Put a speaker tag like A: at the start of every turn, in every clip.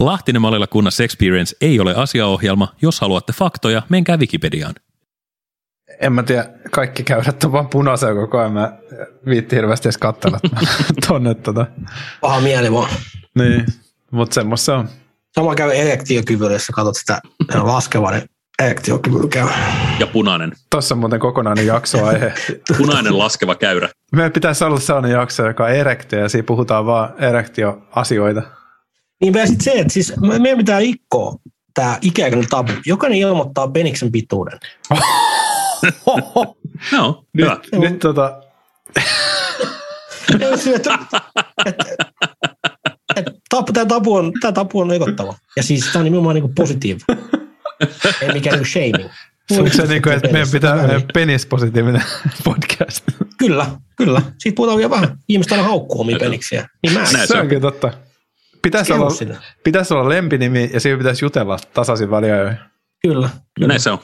A: Lahtinen Malilla kunnassa Experience ei ole asiaohjelma. Jos haluatte faktoja, menkää Wikipediaan.
B: En mä tiedä, kaikki käydät on vaan punaisella koko ajan. Mä viitti hirveästi edes katsella tonne tota.
C: Paha mieli vaan.
B: Niin, mutta semmoista se on.
C: Sama käy erektiokyvyllä, jos sä katsot sitä laskevan niin erektiokyvyllä käy.
A: Ja punainen.
B: Tossa on muuten kokonainen jaksoaihe.
A: Punainen laskeva käyrä.
B: Meidän pitäisi olla sellainen jakso, joka on erektio, ja siinä puhutaan vaan erektioasioita.
C: Niin vielä sitten se, että siis meidän pitää rikkoa tämä ikäinen tabu. Jokainen ilmoittaa peniksen pituuden.
A: No,
B: Nyt,
A: hyvä.
B: nyt tota,
C: että tapu- Tämä tabu on, tämä tabu on rikottava. Ja siis tämä on nimenomaan niin positiivinen. Ei mikään niin shaming.
B: onko se niin kuin, että meidän pitää penispositiivinen podcast?
C: Kyllä, kyllä. Siitä puhutaan vielä vähän. Ihmiset aina haukkuu omia peniksiä. Niin mä
A: Näin
B: Se
A: se on.
B: onkin totta. Pitäisi
C: Kehu
B: olla,
C: sitä.
B: pitäisi olla lempinimi ja siinä pitäisi jutella tasaisin väliajoin.
C: Kyllä.
A: Näin se on.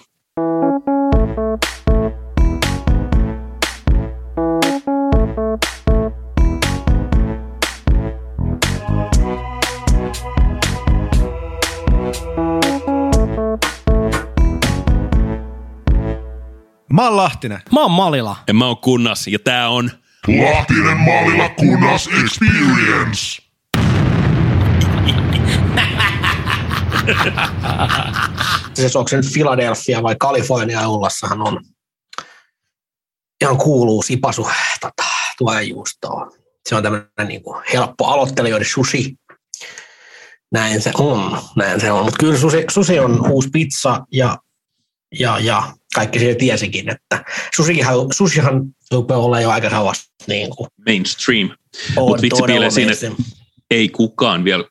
D: Mä oon Lahtinen.
E: Mä oon Malila.
A: Ja mä oon kunnas ja tää on...
F: Lahtinen Mallila Kunnas Experience.
C: Siis onko se nyt Philadelphia vai Kalifornia Ullassahan on ihan kuuluu sipasu tota, tuojuustoon. Se on tämmöinen niin kuin helppo aloittelijoiden sushi. Näin se on, näin se on. Mutta kyllä sushi, sushi on uusi pizza ja, ja, ja kaikki siellä tiesikin, että sushihan, sushihan rupeaa olla jo aika kauas niin kuin,
A: Mainstream.
C: on
A: Mut vitsi siinä. Ei kukaan vielä...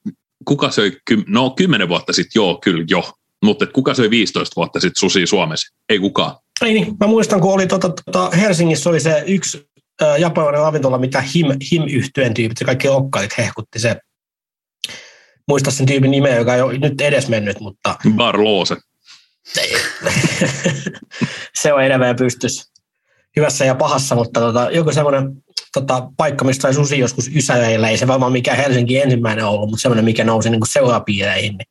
A: Kuka söi... No, kymmenen vuotta sitten joo, kyllä jo. Mutta kuka söi 15 vuotta sitten susi Suomessa? Ei kukaan.
C: Ei niin, mä muistan, kun oli tota, tota, Helsingissä oli se yksi äh, japanilainen ravintola, mitä him, him yhtyeen tyypit, se kaikki lokkailit hehkutti se. Muista sen tyypin nimeä, joka ei ole nyt edes mennyt, mutta
A: Bar Loose.
C: se on edelleen pystys hyvässä ja pahassa, mutta tota, joku semmoinen tota, paikka, mistä sai susi joskus Ysäreillä, ei se varmaan mikään Helsinki ensimmäinen ollut, mutta semmoinen, mikä nousi niin seurapiireihin. Niin.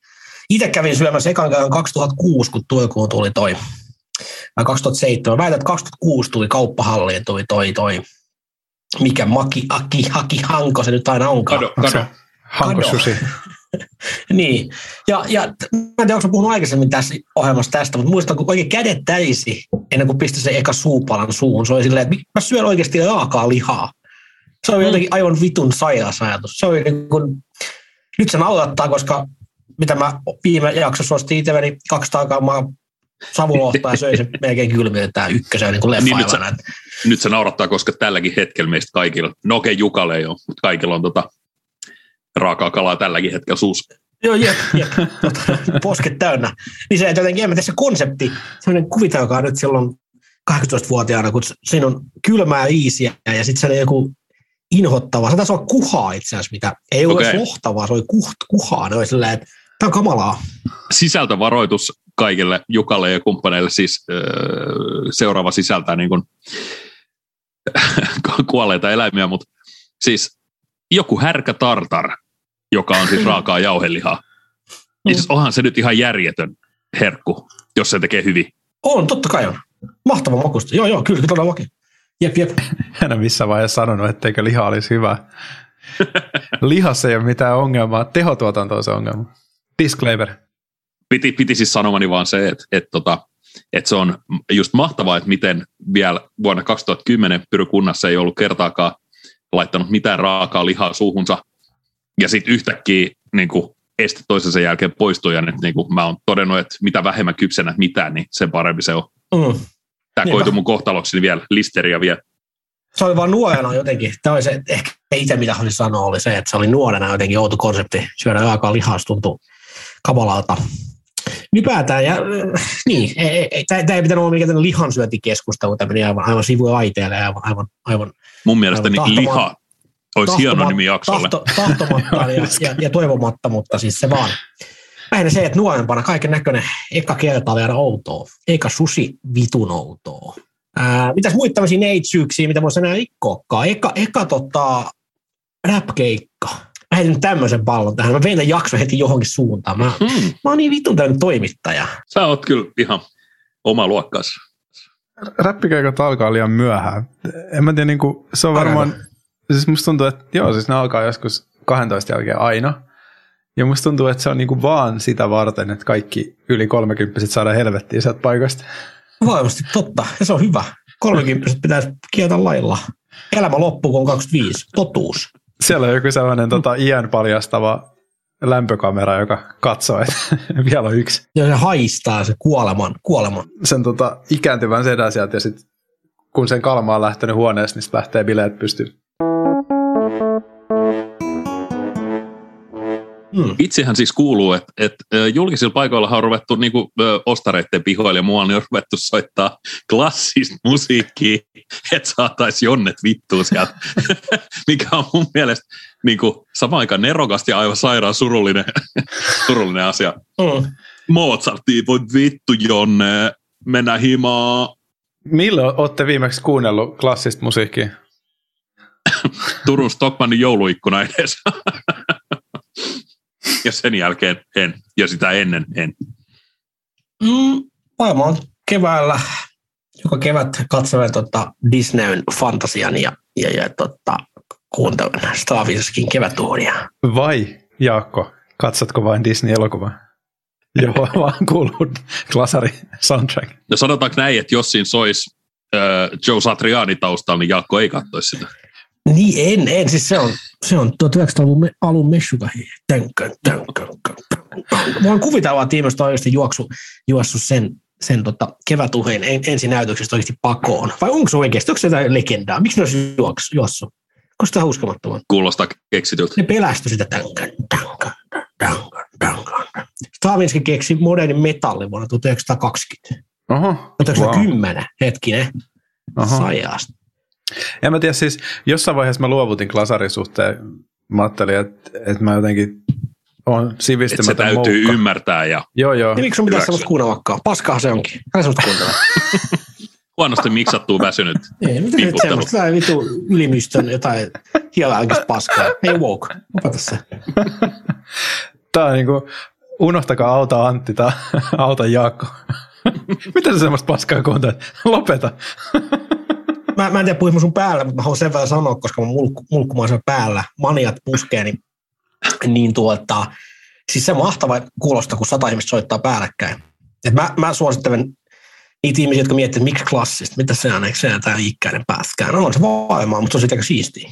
C: Itse kävin syömässä ekan kerran 2006, kun Turkuun tuli toi, vai 2007. Väitän, että 2006 tuli kauppahalliin tuli toi, toi mikä Maki, Aki, Haki, Hanko se nyt aina onkaan.
A: Kado,
B: Onko se
A: kado.
C: Niin. Ja, ja mä en tiedä, onko puhunut aikaisemmin tässä ohjelmassa tästä, mutta muistan, kun oikein kädet täisi ennen kuin pisti se eka suupalan suuhun. Se oli silleen, että mä syön oikeasti raakaa lihaa. Se oli jotenkin aivan vitun sairas ajatus. Se oli niin kuin, nyt se naurattaa, koska mitä mä viime jaksossa ostin itselleni 200 grammaa savulohtaa ja söin sen melkein kylmiltään ykkösen niin kuin
A: Niin nyt, se, nyt se naurattaa, koska tälläkin hetkellä meistä kaikilla, no okei, Jukalle ei ole, mutta kaikilla on tota raakaa kalaa tälläkin hetkellä suussa.
C: Joo, jep, jep. Tota, posket täynnä. Niin se, että jotenkin, en se konsepti, sellainen kuvitelkaa nyt silloin 18-vuotiaana, kun siinä on kylmää riisiä ja sitten se on joku inhottavaa. Se taisi olla kuhaa itse asiassa, mitä ei
A: Okei.
C: okay. lohtavaa, se oli kuht, kuhaa. Ne oli silleen, että tämä on kamalaa.
A: Sisältövaroitus kaikille Jukalle ja kumppaneille, siis öö, seuraava sisältää niin kuin, kuolleita eläimiä, mutta siis joku härkä tartar, joka on siis raakaa jauhelihaa. Niin siis onhan se nyt ihan järjetön herkku, jos se tekee hyvin.
C: On, totta kai on. Mahtava makusta. Joo, joo, kyllä, todellakin. Jep, jep.
B: En ole missään vaiheessa sanonut, etteikö liha olisi hyvä. Lihassa ei ole mitään ongelmaa. Tehotuotanto on se ongelma. Disclaimer.
A: Piti, piti siis sanomani vaan se, että, että, tota, että se on just mahtavaa, että miten vielä vuonna 2010 Pyrykunnassa ei ollut kertaakaan laittanut mitään raakaa lihaa suuhunsa. Ja sitten yhtäkkiä niin kuin este toisensa jälkeen poistuu ja nyt niin kuin mä oon todennut, että mitä vähemmän kypsenät mitään, niin sen parempi se on.
C: Mm.
A: Tämä
C: Niinpä.
A: koitu mun kohtalokseni vielä, listeria vielä.
C: Se oli vaan nuorena jotenkin. Tämä oli se, ehkä itse mitä haluaisin sanoa, oli se, että se oli nuorena jotenkin outo konsepti. Syödä lihaa, se tuntuu kamalalta. Ylipäätään, ja niin, ei, ei, tämä ei pitänyt olla mikään lihansyöntikeskustelu, tämä meni aivan, aivan sivuaiteelle, aivan, aivan, aivan
A: Mun mielestäni
C: Tahtoma-
A: liha olisi hieno nimi jaksolle.
C: tahto, tahtomatta ja, ja, ja, toivomatta, mutta siis se vaan. Lähinnä se, että nuorempana kaiken näköinen eka kerta oli aina outoa, eikä susi vitun outoa. Ää, mitäs muita tämmöisiä neitsyyksiä, mitä voisi enää rikkoakaan? Eka, eka tota, rap-keikka. mä heitin tämmöisen pallon tähän. Mä vein tämän jakson heti johonkin suuntaan. Mä,
A: Hmm.
C: mä oon niin vitun tämmöinen toimittaja.
A: Sä oot kyllä ihan oma luokkaas.
B: Räppikeikot alkaa liian myöhään. En mä tiedä, niin kuin, se on varmaan, siis musta tuntuu, että joo, siis ne alkaa joskus 12 jälkeen aina. Ja musta tuntuu, että se on niin kuin vaan sitä varten, että kaikki yli 30 saadaan helvettiin sieltä paikasta.
C: Varmasti totta. Ja se on hyvä. 30 pitäisi kieltä lailla. Elämä loppuu, kun on 25. Totuus.
B: Siellä on joku sellainen tota, iän paljastava lämpökamera, joka katsoo, että vielä on yksi.
C: Ja se haistaa se kuoleman. kuoleman.
B: Sen tota, ikääntyvän sedän sieltä ja sitten kun sen kalma on lähtenyt huoneesta, niin lähtee bileet pystyyn.
C: Hmm.
A: Vitsihän siis kuuluu, että, että ö, julkisilla paikoilla on ruvettu niin kuin, ostareiden pihoilla ja muualla niin on ruvettu soittaa klassista musiikkia, että saataisiin jonnet vittuun sieltä, mikä on mun mielestä niin kuin, samaan aikaan nerokasta ja aivan sairaan surullinen, surullinen asia.
C: Hmm.
A: Mozartti, voi vittu jonne, mennään himaan.
B: Milloin olette viimeksi kuunnellut klassista musiikkia?
A: Turun Stockmannin jouluikkuna edes. Ja sen jälkeen en, ja sitä ennen en.
C: Mm, varmaan keväällä, joka kevät katselen tota Disneyn fantasian ja, ja, ja tota, kuuntelen Star Warskin kevätuunia.
B: Vai, Jaakko, katsotko vain Disney-elokuvaa? Joo, vaan kuuluu klasari soundtrack.
A: No sanotaanko näin, että jos siinä soisi äh, Joe Satriani taustalla, niin Jaakko ei katsoisi sitä.
C: Niin en, en. Siis se on, se on 1900-luvun me- alun tänkön. Voin kuvitella, että ihmiset on oikeasti juoksu, juossut sen, sen tota, kevätuheen en, ensinäytöksestä oikeasti pakoon. Vai onko se oikeasti? Onko se jotain legendaa? Miksi ne olisi juoksu, juossut? Koska tämä uskomattoman?
A: Kuulostaa keksityltä.
C: Ne pelästyi sitä tänkön, tänkön, tänkön, tänkön. Stravinsky keksi modernin metallin vuonna 1920.
B: Oho,
C: 1910, wow. hetkinen,
B: Oho.
C: sajaasta.
B: En mä tiedä, siis jossain vaiheessa mä luovutin klasarin suhteen. Mä ajattelin, että, että mä jotenkin on
A: Että se
B: sivistymätön
A: täytyy
B: moukka.
A: ymmärtää ja
B: Joo, joo.
C: Niin miksi sun pitäisi sellaista kuunnella Paskahan se onkin. Älä sellaista kuuntella.
A: huonosti miksattuu väsynyt.
C: Ei, mitä nyt semmoista, jotain vitu ylimystön jotain hielankin paskaa. Hei woke, opeta se.
B: Tää on niinku, unohtakaa auta Antti tai auta Jaakko. Mitä sä semmoista paskaa kuuntelet? Lopeta.
C: Mä, mä en tiedä puhuin sun päällä, mutta mä haluan sen verran sanoa, koska mä mulkku, mulkkumaan sen päällä, maniat puskee, niin, niin tuota, siis se mahtava kuulosta, kun sata ihmistä soittaa päällekkäin. Et mä, mä suosittelen niitä ihmisiä, jotka miettivät, että miksi klassista, mitä se on, eikö se tämä ikäinen pääskään. No on se vaimaa, mutta se on sitten aika siistiä.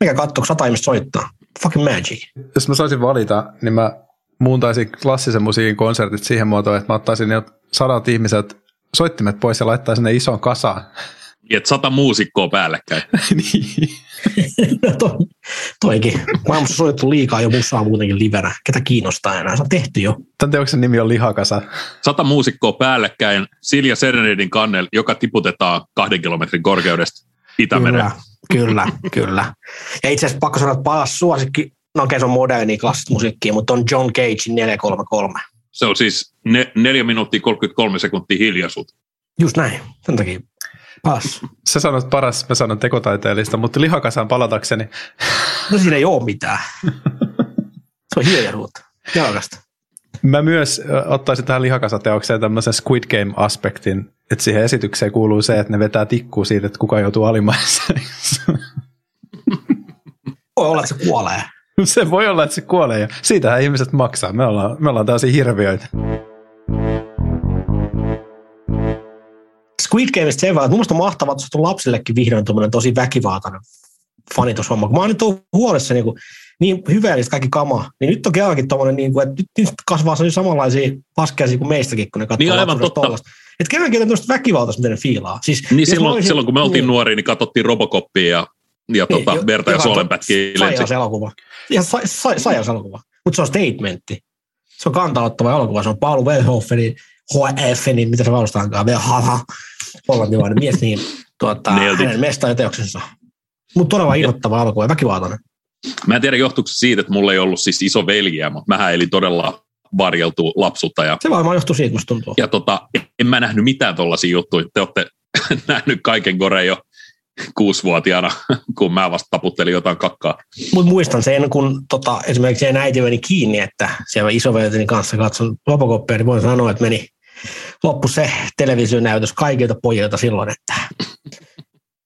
C: Mikä katsoo, kun sata ihmistä soittaa. Fucking magic.
B: Jos mä saisin valita, niin mä muuntaisin klassisen musiikin konsertit siihen muotoon, että mä ottaisin ne sadat ihmiset soittimet pois ja laittaisin ne isoon kasaan.
A: Et sata muusikkoa päällekkäin.
B: niin.
C: No to, toikin. Maailmassa on soitettu liikaa jo musaa muutenkin livenä. Ketä kiinnostaa enää? Se on tehty jo.
B: Tämän teoksen nimi on Lihakasa.
A: Sata muusikkoa päällekkäin. Silja Serenadin kannel, joka tiputetaan kahden kilometrin korkeudesta Itämereen.
C: Kyllä, kyllä, kyllä. Ja itse asiassa pakko sanoa, että paras suosikki, no okei se on moderni klassista musiikkia, mutta on John Cagein 433.
A: Se on siis ne, 4 minuuttia 33 sekuntia hiljaisuutta.
C: Just näin, sen takia paras.
B: Sä sanot paras, mä sanon tekotaiteellista, mutta Lihakasaan palatakseni.
C: No siinä ei ole mitään. Se on hiljaisuutta. Jalkasta.
B: Mä myös ottaisin tähän lihakasateokseen tämmöisen Squid Game-aspektin, että siihen esitykseen kuuluu se, että ne vetää tikkuu siitä, että kuka joutuu alimmaiseen.
C: Voi olla, että se kuolee.
B: se voi olla, että se kuolee siitähän ihmiset maksaa. Me ollaan, me ollaan täysin hirviöitä.
C: Squid Gameista sen verran, että mun on mahtavaa, että on lapsillekin vihdoin tuommoinen tosi väkivaltainen fanitushomma. Kun mä oon nyt ollut huolissa niin, kuin, niin kaikki kama, niin nyt on kerrankin tuommoinen, niin kuin, että nyt, nyt kasvaa se samanlaisia paskeisia kuin meistäkin, kun ne katsoo
A: Niin, aivan totta.
C: tollasta. Että kerrankin on tämmöistä väkivaltaista, miten ne fiilaa. Siis,
A: Niin silloin,
C: olisin-
A: silloin, kun me oltiin
C: niin.
A: nuoria, niin katsottiin Robocopia ja, ja
C: Niin,
A: tota, verta ja suolenpätkiä.
C: Sairas elokuva. Ihan sa, sa, sairas elokuva. Mutta se on statementti. Se on kantalottava elokuva. Se on Paul Verhoevenin, Hoefenin, mitä se valustaankaan, hollantilainen mies, niin tuota,
A: it.
C: hänen mestajateoksensa. Mutta todella innoittava elokuva ja väkivaltainen.
A: Mä en tiedä johtuuko siitä, että mulla ei ollut siis iso veljeä, mutta mähän elin todella varjeltu lapsuutta. Ja,
C: Se varmaan johtuu siitä, musta tuntuu.
A: ja tota, en mä nähnyt mitään tuollaisia juttuja. Te olette nähnyt kaiken Gore jo kuusivuotiaana, kun mä vasta taputtelin jotain kakkaa.
C: Mutta muistan sen, kun tota, esimerkiksi en äiti meni kiinni, että siellä isoveljeni kanssa katson Robocopia, niin voin sanoa, että meni loppu se televisionäytös kaikilta pojilta silloin, että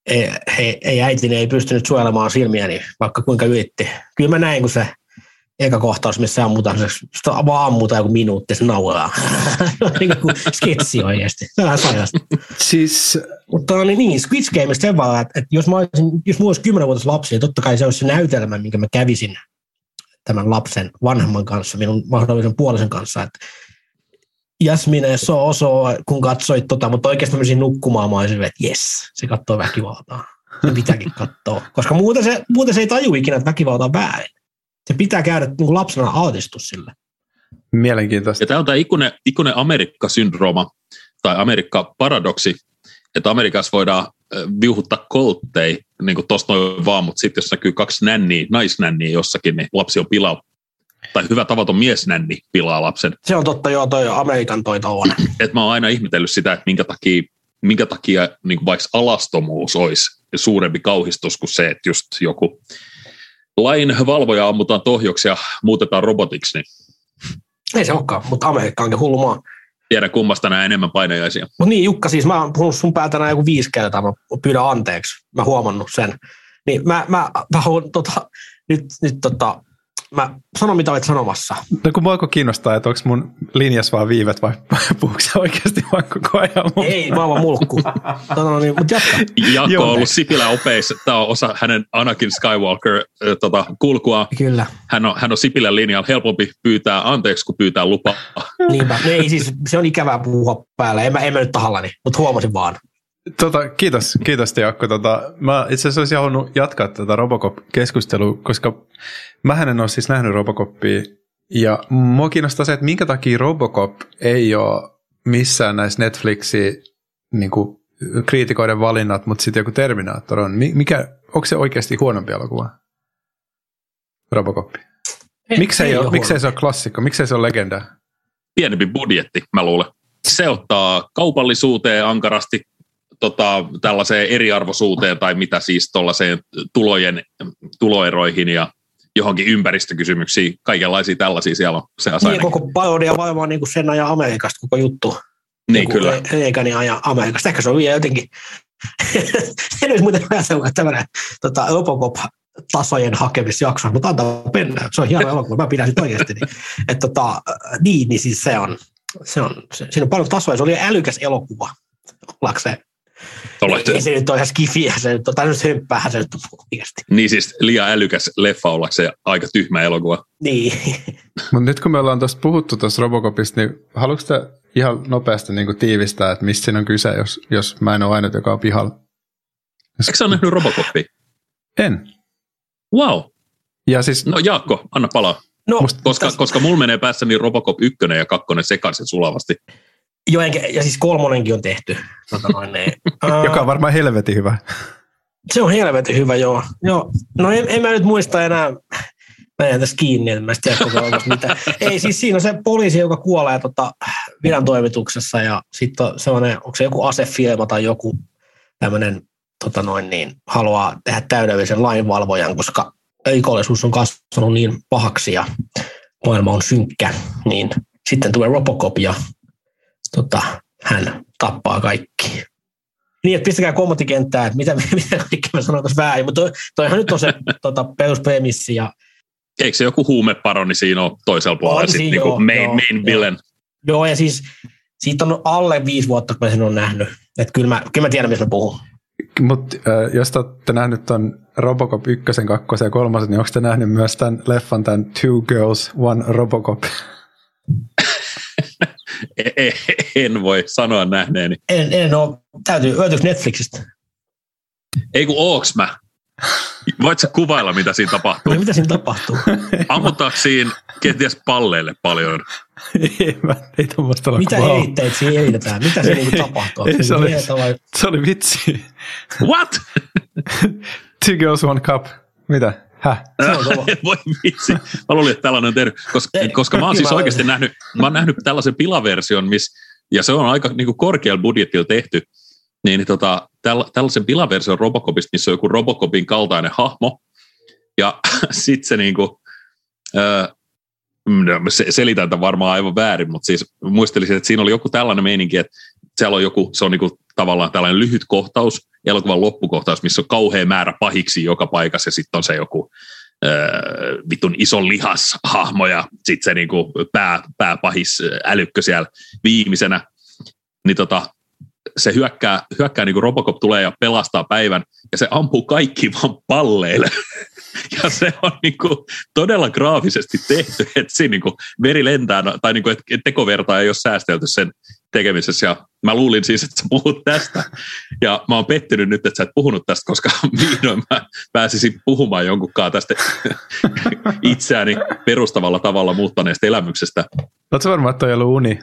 C: ei, ei, ei äitini ei pystynyt suojelemaan silmiäni, vaikka kuinka yritti. Kyllä mä näin, kun se eka kohtaus, missä ammutaan, se vaan ammutaan joku minuutti, se nauraa. niin kuin sketsi oikeasti. Vähän sairasta.
B: Siis
C: Mutta niin, niin Squid Gameista sen vaan, että, että jos, mä olisin, jos mulla olisi 10 vuotta lapsi, niin totta kai se olisi se näytelmä, minkä mä kävisin tämän lapsen vanhemman kanssa, minun mahdollisen puolisen kanssa, että Jasmine so oso, kun katsoit tota, mutta oikeasti mä menisin nukkumaan, mä olisin, että jes, se katsoo väkivaltaa. Se pitääkin katsoa, koska muuten se, muuten se ei taju ikinä, että väkivalta on väärin. Se pitää käydä niin kuin lapsena altistus sille.
B: mielenkiintoista.
A: Ja tämä on tämä ikuinen, ikuinen Amerikka-syndrooma tai Amerikka-paradoksi, että Amerikassa voidaan viuhuttaa kolttei, niin kuin tuosta noin vaan, mutta sitten jos näkyy kaksi nänniä, naisnänniä jossakin, niin lapsi on pilaa. Tai hyvä tavaton miesnänni pilaa lapsen.
C: Se on totta, joo, toi Amerikan toi tollanen.
A: Et mä oon aina ihmetellyt sitä, että minkä takia, minkä takia niin kuin vaikka alastomuus olisi suurempi kauhistus kuin se, että just joku lain valvoja ammutaan tohjoksi ja muutetaan robotiksi, niin
C: Ei se olekaan, mutta Amerikka onkin hullu maa.
A: tiedän kummasta nämä enemmän painajaisia.
C: Mutta niin Jukka, siis mä oon puhunut sun päältä näin joku viisi kertaa, mä pyydän anteeksi, mä huomannut sen. Niin mä, mä, mä haluan, tota, nyt, nyt tota, mä sanon mitä olet sanomassa.
B: No kun mua kiinnostaa, että onko mun linjas vaan viivet vai puhuuko se oikeasti vaan koko ajan? mun-
C: Ei, mä oon vaan mulkku. No, niin, mutta jatka.
A: Jakko
B: Joo.
A: on ollut Sipilän opeissa. Tämä on osa hänen Anakin Skywalker äh, tota, kulkua.
C: Kyllä,
A: Hän on, hän on Sipilän linjalla helpompi pyytää anteeksi kuin pyytää lupaa.
C: niinpä. No, ei siis, se on ikävää puhua päällä, en mä, en mä nyt tahallani, mutta huomasin vaan.
B: Tota, kiitos, kiitos Jaakko. Tota, mä itse asiassa olisin halunnut jatkaa tätä Robocop-keskustelua, koska mä en ole siis nähnyt Robocopia. Ja mua kiinnostaa se, että minkä takia Robocop ei ole missään näissä Netflixin niin kuin, kriitikoiden valinnat, mutta sitten joku Terminator on. Mi- Mikä, onko se oikeasti huonompi elokuva? Robocop. Miksei, ole, miksei se ole klassikko? Miksei se ole legenda?
A: Pienempi budjetti, mä luulen. Se ottaa kaupallisuuteen ankarasti tota, tällaiseen eriarvoisuuteen tai mitä siis tuollaiseen tulojen, tuloeroihin ja johonkin ympäristökysymyksiin, kaikenlaisia tällaisia siellä on se
C: Niin, koko parodia varmaan niin kuin sen ajan Amerikasta koko juttu.
A: Niin kyllä.
C: Reaganin ajan Amerikasta. Ehkä se on vielä jotenkin... en olisi muuten ajatellut, että tämmöinen tota, Robocop-tasojen hakemisjakso, mutta antaa mennä. Se on hieno elokuva, mä pidän sitä oikeasti. Niin, että tota, niin, niin siis se on, se on, se, siinä on paljon tasoja. Se oli älykäs elokuva. Ollakseen. Ei, se nyt ole ihan skifiä, se nyt on tämmöistä hömppäähän se nyt on oikeasti.
A: Niin siis liian älykäs leffa ollakseen aika tyhmä elokuva.
C: Niin.
B: Mutta nyt kun me ollaan tuosta puhuttu tuosta Robocopista, niin haluatko te ihan nopeasti niin kuin tiivistää, että mistä siinä on kyse, jos, jos mä en ole ainut, joka on pihalla?
A: Eikö sä ole nähnyt Robocopia?
B: En.
A: Wow.
B: Ja siis,
A: No Jaakko, anna palaa.
C: No,
A: Koska,
C: tässä-
A: koska mulla menee päässä niin Robocop 1 ja 2 sekaisin sulavasti.
C: Joo, enkä, ja siis kolmonenkin on tehty. Tota noin, niin.
B: joka on varmaan helvetin hyvä.
C: Se on helvetin hyvä, joo. joo. No en, en mä nyt muista enää, mä jään tässä kiinni, että mä en tiedä koko mitä. Ei siis siinä on se poliisi, joka kuolee tota, viran toimituksessa ja sitten on sellainen, onko se joku asefirma tai joku tämmöinen tota noin niin, haluaa tehdä täydellisen lainvalvojan, koska rikollisuus on kasvanut niin pahaksi ja maailma on synkkä, niin sitten tulee Robocop ja tota, hän tappaa kaikki. Niin, että pistäkää kommenttikenttää, että mitä, mitä kaikkea mä sanoin tuossa väärin, mutta toi, toihan nyt on se tota, peruspremissi ja
A: Eikö se joku huumeparoni siinä ole toisella puolella
C: On
A: niinku
C: joo,
A: main,
C: joo,
A: main
C: joo.
A: villain?
C: joo, ja siis siitä on alle viisi vuotta, kun mä sen on nähnyt. Että kyllä mä, kyllä mä tiedän, mistä mä puhun.
B: Mutta äh, jos te olette nähnyt ton Robocop 1, 2 ja 3, niin onko te nähnyt myös tämän leffan, tämän Two Girls, One Robocop?
A: En voi sanoa nähneeni.
C: En, en ole, täytyy, löytyykö Netflixistä?
A: Ei kun ooks mä? Voit sä kuvailla, mitä siinä tapahtuu?
C: No, mitä siinä tapahtuu?
A: Ammutaanko siinä kenties palleille paljon?
B: ei, mä ei tuommoista ole
C: Mitä
B: kuvaa.
C: eritteitä siinä eritetään? Mitä siinä niinku tapahtuu?
B: Ei, se oli-
C: vai-
B: Se oli vitsi.
A: What?
B: Two Girls, One Cup. Mitä? Häh?
C: Se on kova.
A: Voi vitsi. Mä luulin, että tällainen on tehnyt. Koska, koska mä oon siis oikeasti nähnyt, mä oon nähnyt tällaisen pilaversion, missä, ja se on aika niin kuin korkealla budjetilla tehty, niin tota, täl, tällaisen pilaversion Robocopista, missä on joku Robocopin kaltainen hahmo, ja sitten se niinku, öö, no, se, selitän tämän varmaan aivan väärin, mutta siis muistelisin, että siinä oli joku tällainen meininki, että siellä on joku, se on niinku tavallaan tällainen lyhyt kohtaus, elokuvan loppukohtaus, missä on kauhea määrä pahiksi joka paikassa, ja sitten on se joku öö, vitun iso lihashahmo, ja sitten se niinku pää, pääpahis älykkö siellä viimeisenä, niin tota, se hyökkää, hyökkää niin kuin Robocop tulee ja pelastaa päivän, ja se ampuu kaikki vaan palleille. Ja se on niin kuin todella graafisesti tehty, että siinä niin kuin veri lentää, tai niin kuin, että tekoverta ei ole säästelty sen tekemisessä. Ja mä luulin siis, että sä puhut tästä. Ja mä oon pettynyt nyt, että sä et puhunut tästä, koska vihdoin mä pääsisin puhumaan jonkunkaan tästä itseäni perustavalla tavalla muuttaneesta elämyksestä.
B: Oletko varma, että toi ei ollut uni?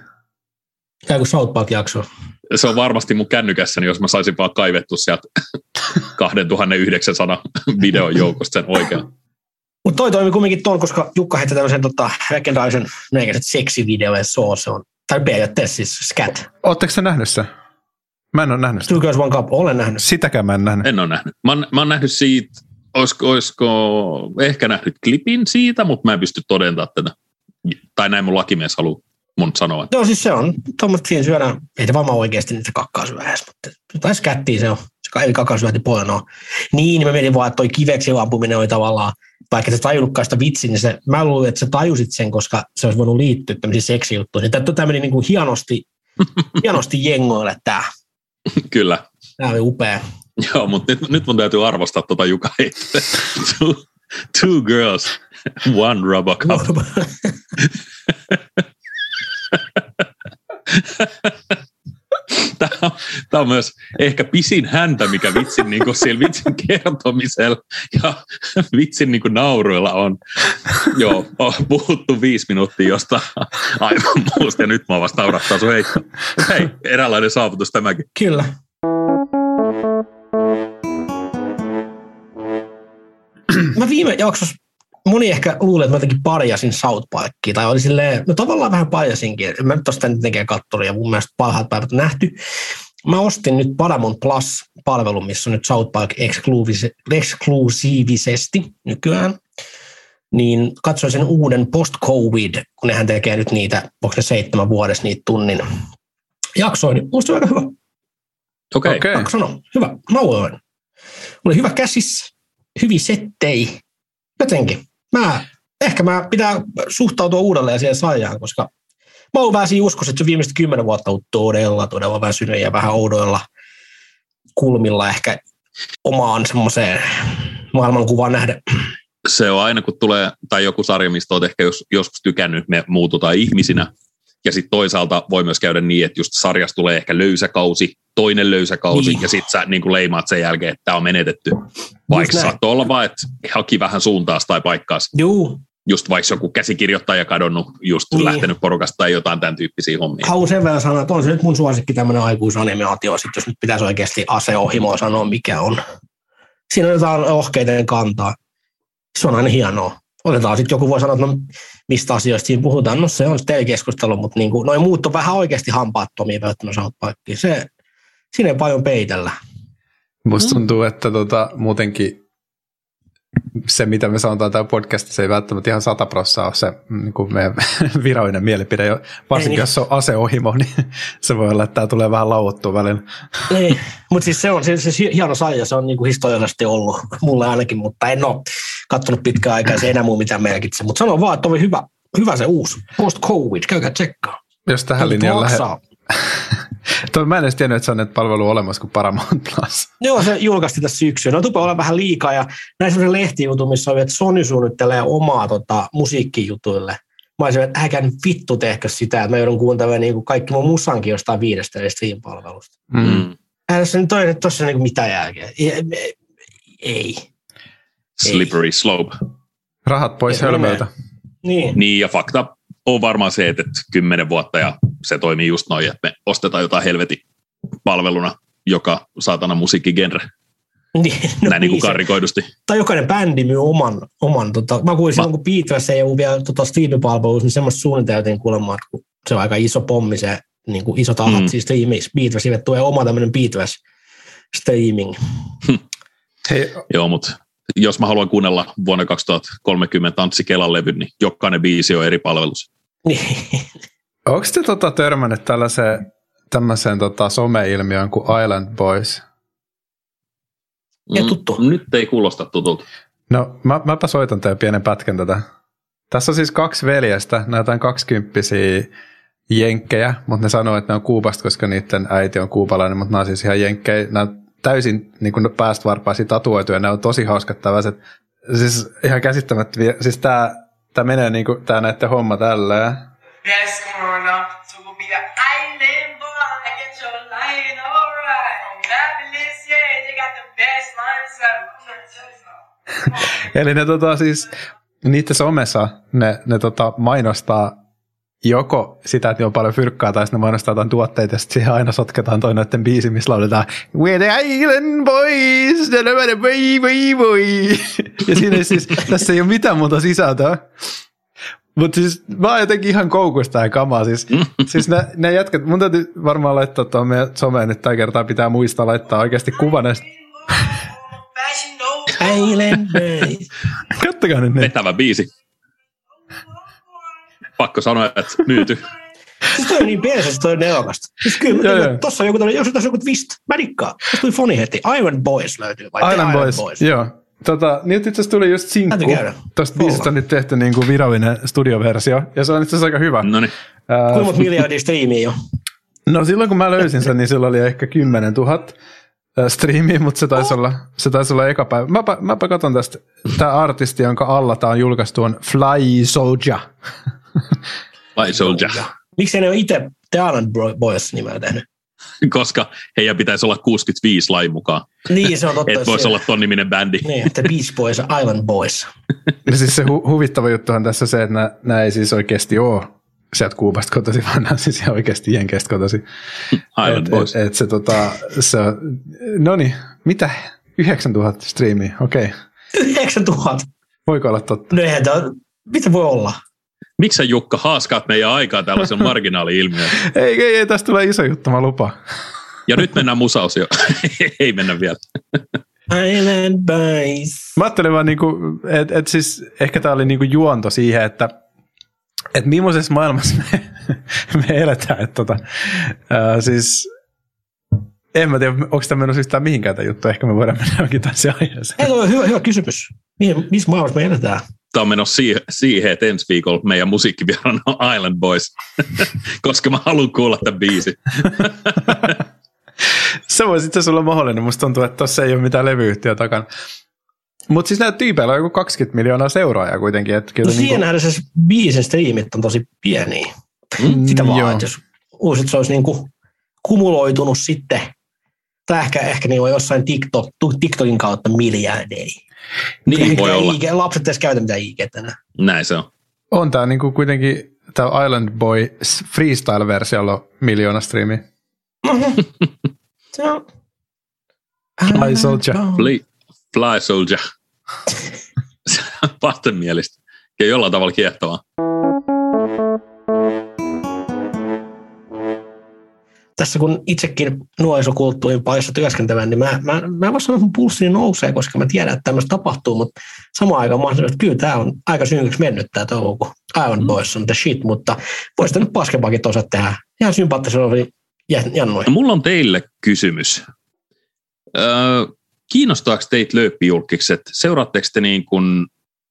C: Tämä kuin South Park-jakso.
A: Se on varmasti mun kännykässäni, jos mä saisin vaan kaivettu sieltä 2900 videon joukosta sen oikean.
C: Mutta toi toimi kumminkin tuon, koska Jukka heitti tämmöisen tota, legendaarisen meikäiset seksivideo, ja so, se on, tai periaatteessa siis scat.
B: Oletteko sä nähnyt sen? Mä en ole nähnyt sitä.
C: Two Girls One Cup, olen nähnyt.
B: Sitäkään mä en nähnyt.
A: En ole nähnyt. Mä oon, mä oon nähnyt siitä, olisiko, olisiko ehkä nähnyt klipin siitä, mutta mä en pysty todentamaan tätä. Tai näin mun lakimies haluaa mun sanoa.
C: Joo, siis se on, tuommoista siinä syödään, ei se varmaan oikeasti niitä kakkaa syödä edes, mutta jotain skättiä se on, se ei kakkaa syöti. Niin, niin mä mietin vaan, että toi kiveksi ampuminen oli tavallaan, vaikka se tajunnutkaan sitä vitsi, niin se, mä luulen, että sä tajusit sen, koska se olisi voinut liittyä tämmöisiin seksijuttuihin. Tämä, meni niin kuin hienosti, hienosti jengoille tämä.
A: Kyllä.
C: Tämä oli upea.
A: Joo, mutta nyt, nyt mun täytyy arvostaa tuota Juka two, two girls, one. Tämä on, tämä on myös ehkä pisin häntä, mikä vitsin niin kuin siellä vitsin kertomisella ja vitsin niin kuin nauruilla on. Joo, on puhuttu viisi minuuttia jostain aivan muusta ja nyt mä vasta naurattaa sun heitto. Hei, eräänlainen saavutus tämäkin.
C: Kyllä. Mä viime jaksossa moni ehkä luulee, että mä jotenkin parjasin South Parkia, tai oli silleen, no tavallaan vähän parjasinkin, mä nyt tosta mitenkään kattonut, ja mun mielestä parhaat päivät on nähty. Mä ostin nyt Paramount Plus-palvelun, missä on nyt South Park eksklusiivisesti nykyään, niin katsoin sen uuden post-covid, kun nehän tekee nyt niitä, onko ne seitsemän vuodessa niitä tunnin jaksoja, niin musta aika hyvä.
A: Okei.
B: Okei.
C: Pakko sanoa, hyvä, nauroin. Oli hyvä käsissä, hyviä settei, jotenkin. Mä, ehkä mä pitää suhtautua uudelleen siihen saijaan, koska mä oon vähän siinä uskossa, että se viimeiset kymmenen vuotta on todella, todella väsynyt ja vähän oudoilla kulmilla ehkä omaan semmoiseen maailmankuvaan nähden.
A: se on aina, kun tulee, tai joku sarja, mistä olet ehkä jos, joskus tykännyt, me muututaan ihmisinä. Ja sitten toisaalta voi myös käydä niin, että just sarjasta tulee ehkä löysäkausi, toinen löysäkausi,
C: Niin.
A: ja sitten sä niin kuin leimaat sen jälkeen, että tämä on menetetty. Vaikka saattoi olla vaan, että haki vähän suuntaas tai paikkaas.
C: Juu,
A: Just vaikka joku käsikirjoittaja kadonnut, just
C: Niin.
A: lähtenyt porukasta tai jotain tämän tyyppisiä hommia.
C: haluan sen verran sanoa, että on se nyt mun suosikki tämmöinen aikuisanimaatio, sit jos nyt pitäisi oikeasti aseohimoa sanoa, mikä on. Siinä on jotain ohkeiden kantaa. Se on aina hienoa. Otetaan sitten joku voi sanoa, että no, mistä asioista siinä puhutaan. No se on sitten keskustelu, mutta niin kuin, noin muut on vähän oikeasti hampaattomia verrattuna South Parkiin. Se, siinä ei paljon peitellä.
B: Musta
C: Mm.
B: tuntuu, että tota, muutenkin se, mitä me sanotaan täällä podcastissa, ei välttämättä ihan sata prossaa ole se niin kuin meidän virallinen mielipide. Varsinkin
C: niin.
B: jos se on aseohimo, niin se voi olla, että tämä tulee vähän lauottua välillä.
C: Niin, mutta siis se on se, se hieno saija, se on niin kuin historiallisesti ollut mulle ainakin, mutta en ole katsonut pitkään aikaa, se ei enää muu mitään merkitse. Mutta sanon vaan, että oli hyvä, hyvä se uusi post-covid, käykää tsekkaa.
B: Jos tähän linjaan lähde... Toi, mä en edes tiennyt, että se on näitä palvelua olemassa kuin Paramount Plus.
C: Joo, se julkaisti tässä syksyyn. No tupa olla vähän liikaa ja näin semmoisen lehtijutun, missä oli, että Sony suunnittelee omaa tota, musiikkijutuille. Mä olisin, että äkään nyt vittu tehkö sitä, että mä joudun kuuntelemaan niin kuin kaikki mun musankin jostain viidestä eri stream-palvelusta.
B: Mm.
C: Eihän se nyt ole tuossa niin mitään järkeä. Ei. ei.
A: Slippery slope.
B: Rahat pois hölmöltä.
C: Niin.
A: Niin, ja fakta on varmaan se, että kymmenen vuotta ja se toimii just noin, että me ostetaan jotain helvetin palveluna, joka saatana musiikkigenre,
C: niin.
A: no, näin niin kuin
C: se-
A: karrikoidusti.
C: tai jokainen bändi myy oman, oman tota, mä kuulin silloin, kun Beatles ei ollut vielä tota streamipalveluissa, niin semmoista suunniteltiin kuulemma, että kun se on aika iso pommi se, niin kuin isot alat, mm. Siis streamiksi Beatlesille tulee oma tämmöinen Beatles streaming.
B: Hei,
A: Joo, mutta jos mä haluan kuunnella vuonna 2030 Antsi Kelan levyn, niin jokainen biisi on eri palvelus.
C: Niin.
B: onko te tota törmännyt tällaiseen tämmöiseen tota some-ilmiöön kuin Island Boys?
C: Ei tuttu.
A: Mm, Nyt ei kuulosta tutulta.
B: No, mä, mäpä soitan teille pienen pätkän tätä. Tässä on siis kaksi veljestä, jotain kaksikymppisiä jenkkejä, mutta ne sanoo, että ne on Kuubasta, koska niiden äiti on kuupalainen, mutta nämä on siis ihan jenkkejä. Nämä on täysin niin kuin päästä varpaasi tatuoituja, nämä on tosi hauskat tällaiset. Siis ihan käsittämättä, siis tää, tää menee niin kuin, tää näette homma tälleen.
E: Best one up to be an island boy. Get your line alright. Fabulous, yeah, they got the best you something.
B: Eli ne tota siis, niiden somessa ne, ne tota mainostaa joko sitä, että ne on paljon fyrkkaa, tai sitten ne mainostaa jotain tuotteita, ja sitten siihen aina sotketaan toi noiden biisi, missä lauletaan We're the Island Boys, the boy, boy, boy. Ja siinä siis, tässä ei ole mitään muuta sisältöä. Mutta siis mä oon jotenkin ihan koukusta ja kamaa. Siis, siis ne, ne jätkät, mun täytyy varmaan laittaa tuon meidän someen nyt tällä kertaa, pitää muistaa laittaa oikeasti kuva näistä.
C: Boys.
B: Kattokaa nyt ne.
A: Vetävä biisi. Pakko sanoa, että myyty.
C: Siis toi on niin siis toi on neokasta. Siis kyllä,
B: Joo,
C: joo, tossa on joku, tämmönen- jos tässä on joku twist, mä dikkaan. Tässä tuli foni heti. Island Boys löytyy. Vai
B: Island Boys, joo. Tota, nyt itse asiassa tuli just sinkku. Tuosta biisistä on nyt tehty niin kuin virallinen studioversio, ja se on itse asiassa aika hyvä.
A: No niin.
B: Ää,
C: Kuinka monta miljardia striimiä jo?
B: no silloin kun mä löysin sen, niin sillä oli ehkä 10 000 ää, striimiä, mutta se taisi, olla, se taisi olla eka päivä. Mäpä, mäpä katson tästä. Tämä artisti, jonka alla tämä on julkaistu, on Fly Soldier.
A: Vai Soldier.
C: Miksi ne ole itse The Island Bro- Boys nimellä tehnyt?
A: Koska heidän pitäisi olla 65 lain mukaan.
C: Niin, se on totta.
A: Et voisi olla ton niminen bändi.
C: Niin, The Beach Boys ja Island Boys.
B: Ja siis se hu- huvittava juttuhan tässä se, että nämä, ei siis oikeasti ole sieltä Kuubasta kotosi, vaan nämä on siis ihan oikeasti Jenkeistä kotosi.
A: Island
B: et,
A: Boys.
B: Et, et se tota, se, no niin, mitä? 9000 striimiä, okei. Okay.
C: 9000.
B: Voiko olla totta?
C: No eihän tää, mitä voi olla?
A: Miksi sä Jukka haaskaat meidän aikaa tällaisen marginaali-ilmiön?
B: Ei, ei, ei, tästä tulee iso juttu, mä lupaan.
A: Ja nyt mennään musaosio. Ei mennä vielä.
C: Island Boys.
B: Mä ajattelin vaan, niinku, että et siis ehkä tämä oli niinku juonto siihen, että et millaisessa maailmassa me, me eletään. Että tota, ää, siis en mä tiedä, onko tämä menossa yhtään mihinkään tämä juttu. Ehkä me voidaan mennä johonkin tässä aiheeseen.
C: Ei, on hyvä, hyvä kysymys. Mihin, missä maailmassa me eletään?
A: Tämä on menossa siihen, siihen että ensi viikolla meidän musiikkivieraan on Island Boys. Koska mä haluan kuulla tämän biisin.
B: Se voisi itse asiassa olla mahdollinen. Musta tuntuu, että tuossa ei ole mitään levyyhtiö takana. Mutta siis näillä tyypeillä on joku 20 miljoonaa seuraajaa kuitenkin. Että kyllä
C: No siihen nähdään se biisin striimit on tosi pieniä.
B: Mm,
C: Sitä vaan,
B: joo.
C: että jos uusit se olisi niin kuin kumuloitunut sitten, tai ehkä, ehkä niin on jossain TikTok, TikTokin kautta miljardeja.
A: Niin voi
C: Mitä
A: olla.
C: IG, lapset edes käytä mitään IG enää.
A: Näin se on.
B: On tämä niinku kuitenkin tämä Island Boy freestyle-versiolla on miljoona striimiä. Fly Soldier.
A: Fly, fly Soldier. Se on vastenmielistä. Ja jollain tavalla kiehtovaa.
C: Tässä kun itsekin nuorisokulttuurin parissa työskentelevän, niin mä, mä, mä en voi sanoa, että mun pulssini nousee, koska mä tiedän, että tämmöistä tapahtuu, mutta samaan aikaan mä sanon, että kyllä tämä on aika synkäksi mennyt tämä touhu. Iron Boys on the shit, mutta voisi nyt paskempaakin osaa tehdä. Ihan sympaattisella oli.
A: No, mulla on teille kysymys. Öö, kiinnostaako teitä lööppijulkikset? Seuraatteko te niin kuin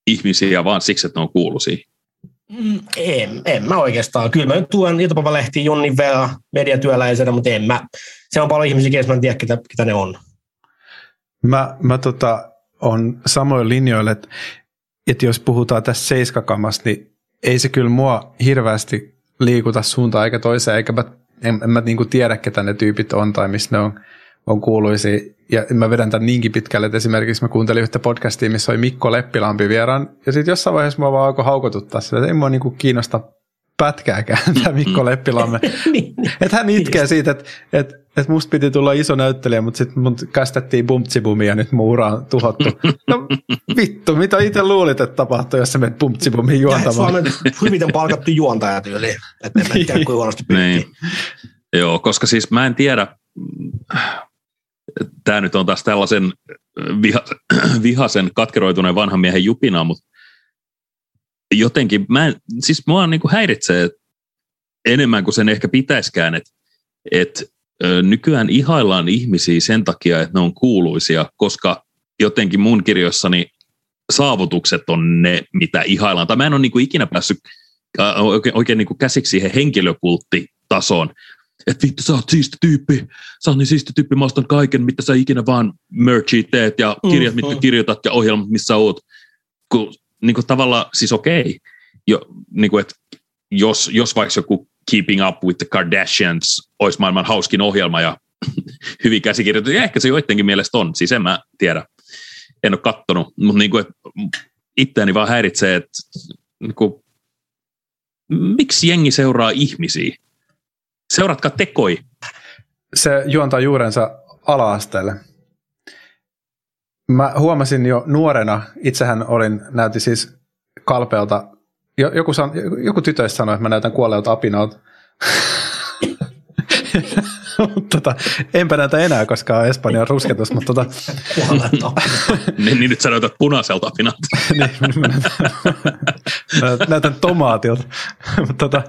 A: ihmisiä vaan siksi, että ne on kuuluisia?
C: Mm, En, en mä oikeastaan. Kyllä mä nyt tuen iltapäivälehtiin jonnin verran mediatyöläisenä, mutta en mä. Se on paljon ihmisiä, ketä mä en tiedä, ketä, ketä ne on.
B: Mä, mä tota, on samoin linjoilla, että, että jos puhutaan tässä seiskakamasta, niin ei se kyllä mua hirveästi liikuta suuntaan eikä toiseen, eikä mä, en, en mä niinku tiedä, ketä ne tyypit on tai missä ne on, on kuuluisia. Ja mä vedän tämän niinkin pitkälle, että esimerkiksi mä kuuntelin yhtä podcastia, missä oli Mikko Leppilampi vieraan, ja sitten jossain vaiheessa mua vaan alkoi haukotuttaa sillä, että ei mua niinku kiinnosta pätkääkään tämä Mikko Leppilamme.
C: niin, niin.
B: Että hän itkee siitä, että et, et musta piti tulla iso näyttelijä, mutta sitten mut kästettiin bumtsibumi ja nyt mun ura on tuhottu. No vittu, mitä itse luulit, että tapahtuu, jos sä menet bumtsibumiin juontamaan?
C: Suomen hyviten palkattu juontaja tyyli. Että en mä tiedä, kuinka huonosti
A: Niin. Joo, koska siis mä en tiedä, tämä nyt on taas tällaisen viha, vihasen katkeroituneen vanhan miehen jupinaa, mutta jotenkin, mä en, siis mua niin kuin häiritsee enemmän kuin sen ehkä pitäiskään, että et, nykyään ihaillaan ihmisiä sen takia, että ne on kuuluisia, koska jotenkin mun kirjoissani saavutukset on ne, mitä ihaillaan. Tai mä en ole niin kuin ikinä päässyt äh, oikein, oikein niin kuin käsiksi siihen henkilökulttitasoon. Että vittu, sä oot siisti tyyppi, sä oot niin siisti tyyppi, mä ostan kaiken, mitä sä ikinä vaan merchia teet ja kirjat, mitkä kirjoitat ja ohjelmat, missä oot. Kun, niin kuin tavallaan, siis okei, jo, niin kuin, että jos, jos vaikka joku Keeping Up with the Kardashians olisi maailman hauskin ohjelma ja hyvin käsikirjoitettu, ja ehkä se joidenkin mielestä on, siis en mä tiedä, en ole kattonut, mutta niin kuin, että itseäni vaan häiritsee, että niin kuin, miksi jengi seuraa ihmisiä? Seuratkaa tekoi.
B: Se juontaa juurensa ala-asteelle. Mä huomasin jo nuorena, itsehän olin, näytti siis kalpealta, jo- joku, san, joku tytöistä sanoi, että mä näytän kuolleelta apinalta. tota, enpä näytä enää, koska on Espanjan rusketus, mutta tota,
A: niin, niin nyt sanoit, että punaiselta apinat.
B: niin, mä näytän, tomaatilta. mutta tota,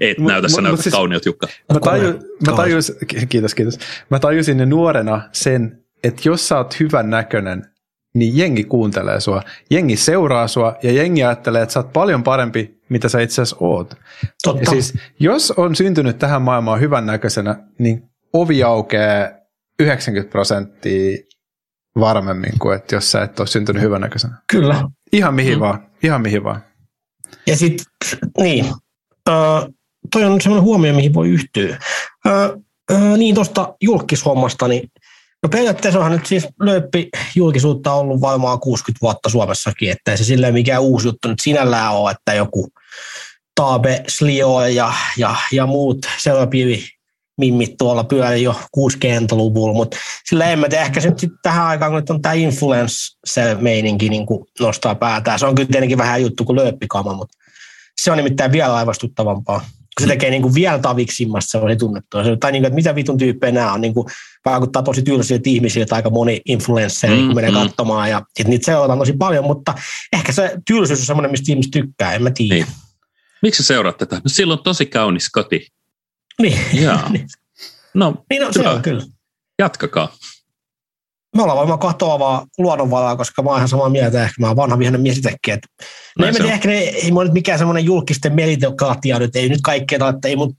A: Et näytä, sä näytät
B: siis-
A: kauniot Jukka.
B: Mä, taju, mä tajus, ki- kiitos, kiitos. Mä tajusin nuorena sen, että jos sä oot hyvän näköinen, niin jengi kuuntelee sua, jengi seuraa sua ja jengi ajattelee, että sä oot paljon parempi, mitä sä itse asiassa oot.
C: Totta.
B: Ja siis, jos on syntynyt tähän maailmaan hyvän näköisenä, niin ovi aukeaa 90 prosenttia varmemmin kuin, että jos sä et ole syntynyt hyvän näköisenä.
C: Kyllä.
B: Ihan mihin mm. vaan, ihan mihin vaan.
C: Ja sitten, niin, öö, toi on semmoinen huomio, mihin voi yhtyä. Öö, öö, niin tuosta julkishommasta, niin no periaatteessa onhan nyt siis lööppi julkisuutta ollut varmaan 60 vuotta Suomessakin, että ei se silleen mikään uusi juttu nyt sinällään ole, että joku Taabe, Slio ja, ja, ja muut seurapiiri mimmit tuolla pyörii jo 60-luvulla, mutta sillä en mä tiedä, ehkä se nyt sit tähän aikaan, kun nyt on tämä influencer-meininki niin nostaa päätään. Se on kyllä tietenkin vähän juttu kuin lööppikama, mutta se on nimittäin vielä aivastuttavampaa. Kun se tekee niin kuin vielä taviksimmasta sellaisia tunnettua. Se- Tai niin kuin, että mitä vitun tyyppejä nämä on. Niin kuin, vaikuttaa tosi tylsiltä ihmisiltä aika moni influencer, mm,
A: Mm,
C: kun menee
A: mm.
C: katsomaan. Ja sit niitä seurataan tosi paljon, mutta ehkä se tylsyys on semmoinen, mistä ihmiset tykkää. En mä tiedä.
A: Niin. Miksi seuraat tätä? No, sillä on tosi kaunis koti.
C: Niin.
A: Jaa. No,
C: niin no, se on kyllä.
A: jatkakaa.
C: Me ollaan varmaan katoavaa luonnonvaraa, koska mä oon ihan samaa mieltä, ehkä mä oon vanha vihainen mies itsekin. Että no
A: Näin
C: mä
A: se
C: ehkä ne, ei mua nyt mikään semmoinen julkisten meritokratia nyt, ei nyt kaikkea, että ei mun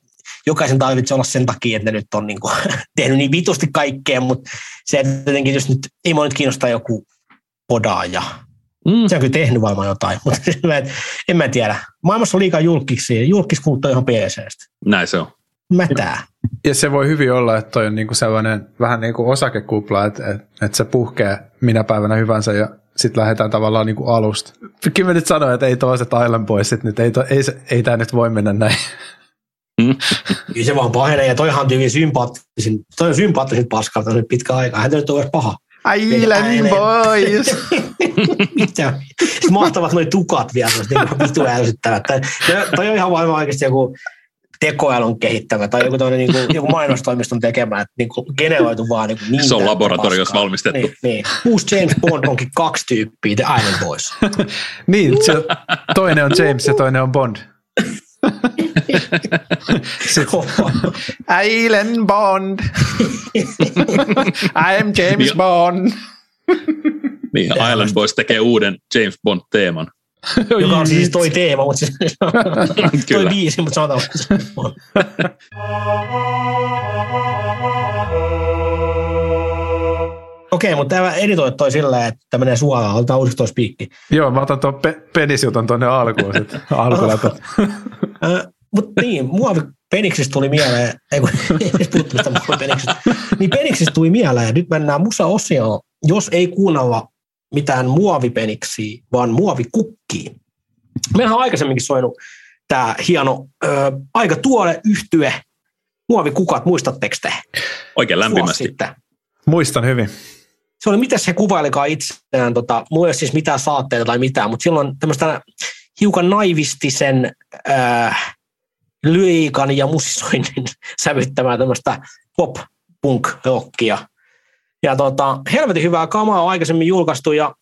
C: jokaisen tarvitse olla sen takia, että ne nyt on niin kuin, tehnyt niin vitusti kaikkea, mutta se, että jotenkin jos nyt, ei mua nyt kiinnosta joku podaaja.
A: Mm.
C: Se on kyllä tehnyt varmaan jotain, mutta mä en, mä tiedä. Maailmassa on liikaa julkiksi, julkiskulttuuri ihan PCstä.
A: Näin se on.
C: Mätää.
B: Ja se voi hyvin olla, että toi on niinku sellainen vähän niin kuin osakekupla, että, että, että se puhkee minä päivänä hyvänsä ja sitten lähdetään tavallaan niinku alusta. Kyllä mä nyt sanoin, että ei toiset Island Boysit nyt, ei, to, ei, ei tämä nyt voi mennä näin.
C: Kyllä se vaan pahenee, ja toihan on hyvin sympaattisin, toi on sympaattisin paskaa, nyt pitkä aika. Hän nyt on edes paha.
B: Island Boys!
C: Mitä? Mahtavat noi tukat vielä, niin vitu ärsyttävät. Tai, toi on ihan varmaan oikeasti joku tekoälyn kehittämä tai joku, toinen, niin kuin, joku mainostoimiston tekemä, että niin kuin generoitu vaan niin, kuin niin
A: Se on laboratoriossa
C: paskaa.
A: valmistettu.
C: Niin, niin. Uusi James Bond onkin kaksi tyyppiä, The Island Boys.
B: niin, se, toinen on James ja toinen on Bond. Island Bond! I am James. Bond!
A: Niin, Island Boys tekee uuden James Bond-teeman.
C: Joka on siis toi teema, mutta siis, toi biisi, mutta sanotaan. Okei, mutta tämä editoit toi silleen, että tämä menee suoraan, otetaan uusiksi toi spiikki.
B: Joo, mä otan tuon pe- penisjuton tuonne alkuun sitten.
C: Mutta niin, muovi Peniksistä tuli mieleen, ei kun ei puhuttu mistä muovipeniksistä, niin Peniksistä tuli mieleen, ja nyt mennään musa-osioon, jos ei kuunnella mitään muovipeniksiä, vaan muovikukkia. Meillä on aikaisemminkin soinut tämä hieno, ö, aika tuore yhtye, muovikukat, muistatteko te?
A: Oikein lämpimästi.
B: Muistan hyvin.
C: se oli, miten se kuvailikaan itseään, tota, mulla ei ole siis mitään saatteita tai mitään, mutta silloin tämmöistä hiukan naivistisen äh, lyriikan ja musisoinnin sävyttämää tämmöistä pop-punk-rockia. Ja tota, helvetin hyvää kamaa on aikaisemmin julkaistu ja,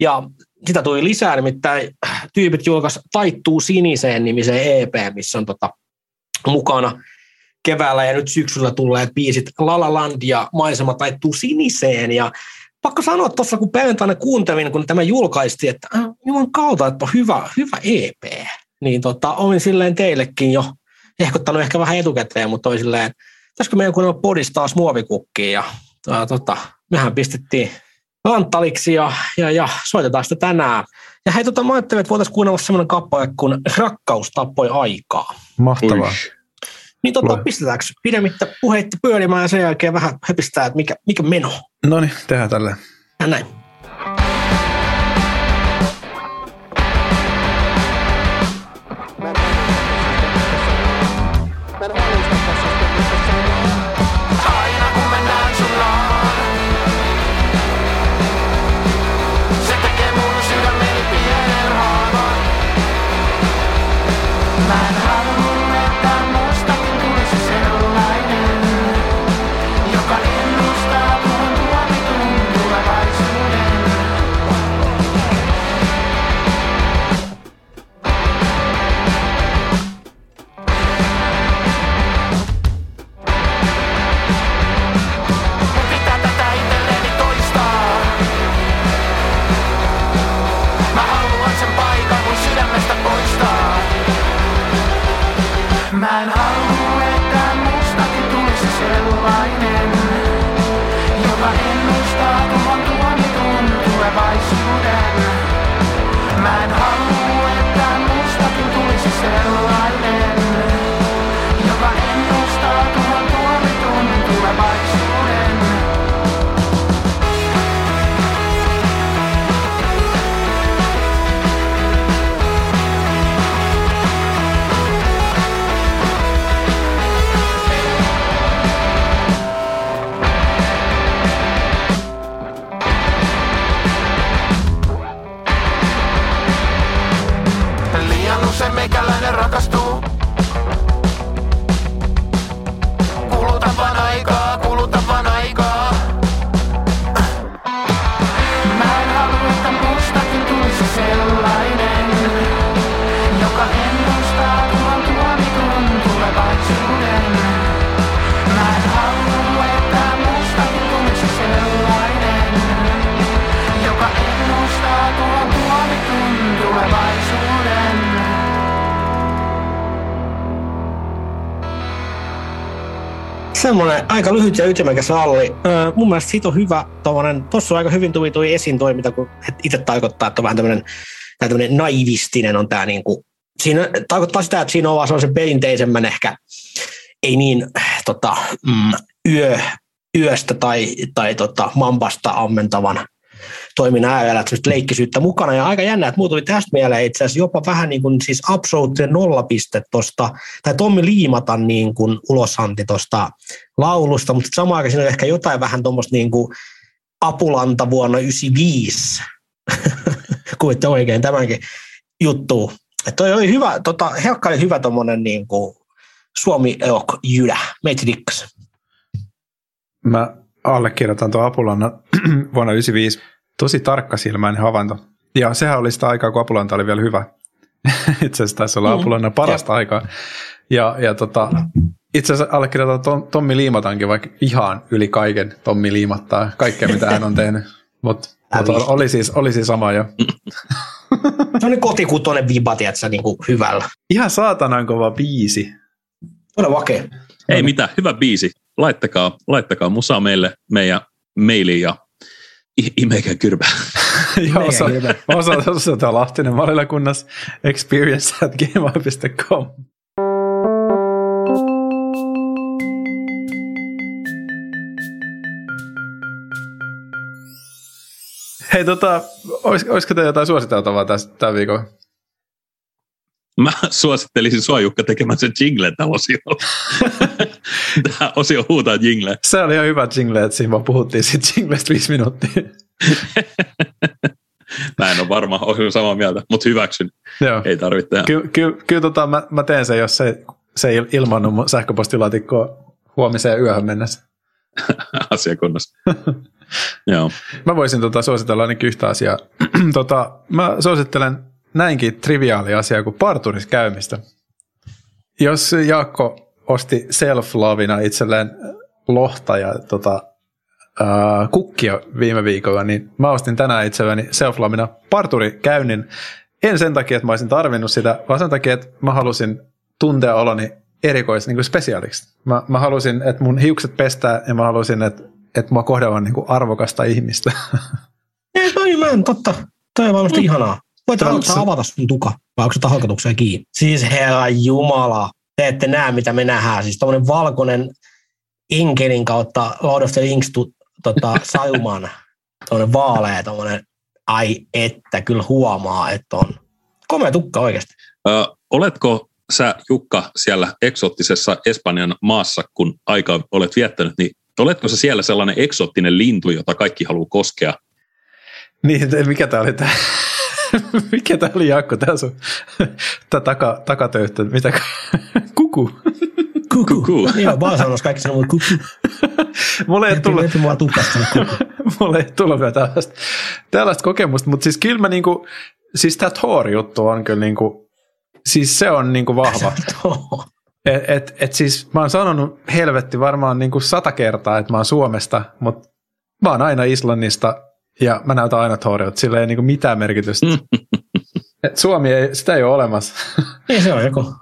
C: ja sitä tuli lisää, nimittäin tyypit julkaisi Taittuu siniseen nimisen EP, missä on tota, mukana keväällä ja nyt syksyllä tulleet biisit La La Land ja Maisema taittuu siniseen. Ja pakko sanoa tuossa, kun perjantaina kuuntelin, kun tämä julkaistiin, että äh, juman kautta, että on hyvä, hyvä EP. Niin tota, olin silleen teillekin jo ehkottanut ehkä vähän etukäteen, mutta oli silleen, pitäisikö meidän kuunnella podista taas muovikukkiin ja ää, tota, mehän pistettiin Anttaliksi ja, ja, ja soitetaan sitä tänään. Ja hei, tota, mä ajattelin, että voitaisiin kuunnella semmoinen kappale, kun Rakkaus tappoi aikaa.
B: Mahtavaa.
A: Uish.
C: Niin tota, pistetäänkö pidemmittä puheitta pyörimään ja sen jälkeen vähän höpistää, että mikä, mikä meno.
B: No niin, tehdään tälleen.
C: Ja näin. Semmoinen aika lyhyt ja ytimekäs ralli. Öö, mun mielestä siitä on hyvä tommonen, tossa on aika hyvin tuli, tuli esiin toi, mitä kun itse tarkoittaa, että on vähän tämmöinen, tämmöinen naivistinen on tää niinku, siinä tarkoittaa sitä, että siinä on vaan sellaisen perinteisemmän ehkä, ei niin tota, mm, yö, yöstä tai, tai tota, mampasta ammentavan toiminnan äärellä, leikkisyyttä mukana. Ja aika jännä, että muut tuli tästä mieleen itse asiassa jopa vähän niin kuin siis absoluuttinen nollapiste tuosta, tai Tommi Liimatan niin kuin ulosanti tuosta laulusta, mutta samaan aikaan siinä on ehkä jotain vähän tuommoista niin kuin Apulanta vuonna 95, kuvitte oikein tämänkin juttu. Että toi oli hyvä, tota, Helkka oli hyvä tuommoinen niin kuin Suomi Eok jydä. Meitä.
B: Mä allekirjoitan tuon Apulanna vuonna 1995. Tosi tarkkasilmäinen havainto. Ja sehän oli sitä aikaa, kun Apulanta oli vielä hyvä. Itse asiassa taisi olla
C: Mm.
B: Apulanna parasta aikaa. Ja, ja tota, itse asiassa allekirjoitan Tom, Tommi Liimatankin, vaikka ihan yli kaiken Tommi Liimattaa kaikkea, mitä hän on tehnyt. Mutta mut oli, siis, oli siis sama jo.
C: Se on kotikutoinen viba, tiedätkö, niin kuin hyvällä.
B: Ihan saatanan kova biisi.
C: Todella vakea.
A: Ei mitään, hyvä biisi. Laittakaa, laittakaa musaa meille meidän mailiin ja imekää kyrpää.
B: ja osa, osa, osa Lahtinen Malilakunnas experience at gmail.com. Hei, tota, olis, olisiko teillä jotain suositeltavaa tästä tämän viikon?
A: Mä suosittelisin sua Jukka tekemään sen jinglen tällä osiolla. Tämä osio huutaa jingle.
B: Se oli ihan hyvä jingle, että siinä vaan puhuttiin siitä jinglestä viisi minuuttia.
A: Mä en ole varma, olen samaa mieltä, mutta hyväksyn.
B: Joo.
A: Ei tarvitse.
B: Kyllä ky, ky, tota, mä, mä teen sen, jos se, se ei ilmannut mun sähköpostilaatikkoa huomiseen yöhön mennessä.
A: asiakunnassa. Joo.
B: Mä voisin tota suositella ainakin yhtä asiaa. tota, mä suosittelen näinkin triviaali asia kuin parturis käymistä. Jos Jaakko osti self-lavina itselleen lohta ja tota, ää, kukkia viime viikolla, niin mä ostin tänään itselleni self-lavina parturikäynnin. En sen takia, että mä olisin tarvinnut sitä, vaan sen takia, että mä halusin tuntea oloni erikois, niin kuin spesiaaliksi. Mä, mä halusin, että mun hiukset pestää ja mä halusin, että, että mä kohdellaan niin arvokasta ihmistä.
C: Ei, toi en, totta. Toi on varmasti ihanaa. Voit
B: Tämä se-
C: avata sun tuka, vai onko se tahokatukseen kiinni? Siis herra jumala, te ette näe mitä me nähdään. Siis tommonen valkoinen enkelin kautta Lord of the Rings tu, tota, sauman, tommonen vaalea, tommonen, ai että, kyllä huomaa, että on komea tukka oikeasti.
A: Ö, oletko sä, Jukka, siellä eksoottisessa Espanjan maassa, kun aikaa olet viettänyt, niin oletko sä siellä sellainen eksoottinen lintu, jota kaikki haluaa koskea?
B: niin, mikä tää oli tää? mikä tää oli Jaakko? Tää sun tää taka, takatöyhtö. Mitä? Kuku.
C: Kuku.
A: Kuku.
C: Joo, Barcelonas kaikki sanoo kuku.
B: Mulle ei tullut,
C: Heti mua tukkasta kuku.
B: mulle ei tullut vielä tällaista, tällaista kokemusta, mutta siis kyllä mä niinku, siis tää Thor-juttu on kyllä niinku, siis se on niinku vahva. Et, et, et siis mä oon sanonut helvetti varmaan niinku sata kertaa, että mä oon Suomesta, mutta mä oon aina Islannista ja mä näytän aina Thorilta, sillä ei niinku mitään merkitystä. Et Suomi ei, sitä ei ole olemassa.
C: Niin se on joku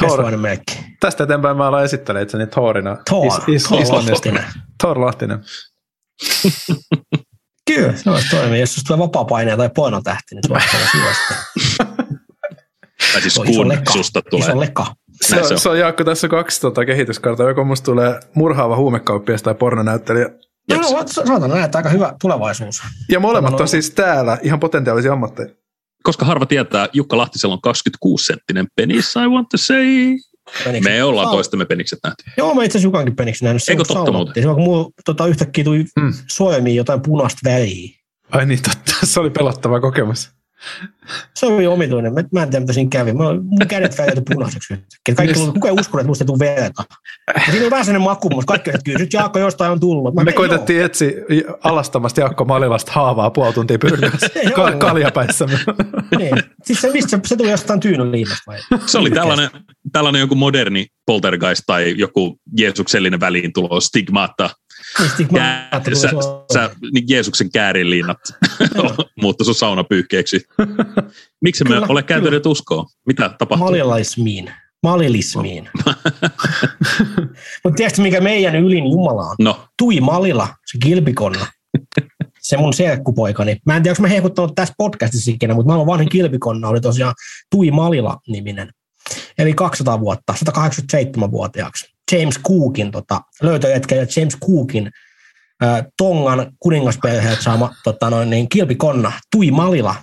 B: Thor. Tästä eteenpäin mä alan esittelemään itseni Thorina.
C: Thor. Thor
B: Islannista.
C: Lahtinen.
B: Thor Lahtinen.
C: Kyllä, se olisi toimii. Jos susta tulee vapaa tai pornotähti, niin se voisi olla suosittaa.
A: Tai siis
C: Se on iso
A: kun
C: leka.
A: susta tulee.
C: Iso leka.
B: Se,
A: Näin
B: on. se on Jaakko tässä kaksi tota, kehityskartaa. Joko musta tulee murhaava huumekauppias tai pornonäyttelijä.
C: No, no, saatan nähdä, että aika hyvä tulevaisuus.
B: Ja molemmat
C: No.
B: on siis täällä ihan potentiaalisia ammatteja.
A: Koska harva tietää, Jukka Lahtisella on 26-senttinen penis, I want to say.
C: Penikset.
A: Me ollaan toistemme penikset nähty.
C: Joo, mä itse asiassa Jukankin peniksi nähnyt. Se
A: Eikö
C: on
A: totta.
C: Se on, kun mulla tota, yhtäkkiä tuli
B: Mm.
C: soimiin jotain punaista väriä.
B: Ai niin totta, se oli pelottava kokemus.
C: Se oli omituinen. Mä, mä en tiedä, mitä siinä kävi. Mä, mun kädet värätyi punaiseksi yhtäkkiä. Kaikki luulivat, kuka ei uskonut, että musta ei tule verta. Ja siinä oli vähän sellainen maku, mutta kaikki olivat, että kyllä nyt Jaakko jostain on tullut. Mä,
B: Me koitettiin etsiä alastamasta Jaakko Malilasta haavaa puoli tuntia pyrkässä
C: Joo.
B: Ka- kaljapäissämme.
C: Niin. Siis se, mistä se, tuli jostain tyynynliinasta vai?
A: Se oli tällainen, tällainen joku moderni poltergeist tai joku Jeesuksellinen väliintulo, stigmata.
C: Niin,
A: Kää, sä, sä, niin Jeesuksen käärinliinat muuttui sun saunapyyhkeeksi. Miksi me
C: Kyllä,
A: ole käytäneet uskoa? Mitä tapahtuu?
C: Malilaismiin. Malilismiin. Mutta tiedätkö, mikä meidän ylin Jumala on?
A: No,
C: Tui Malila, se kilpikonna. Se mun serkkupoikani. Mä en tiedä, onko mä hehkuttanut tässä podcastissa ikinä, mutta maailman vanhin kilpikonna oli tosiaan Tui Malila-niminen. Eli 200 vuotta, 187-vuotiaaksi. James Cookin tota, löytöjätkä ja James Cookin ää, Tongan kuningasperheet saama tota, noin, niin, kilpikonna Tui Malila,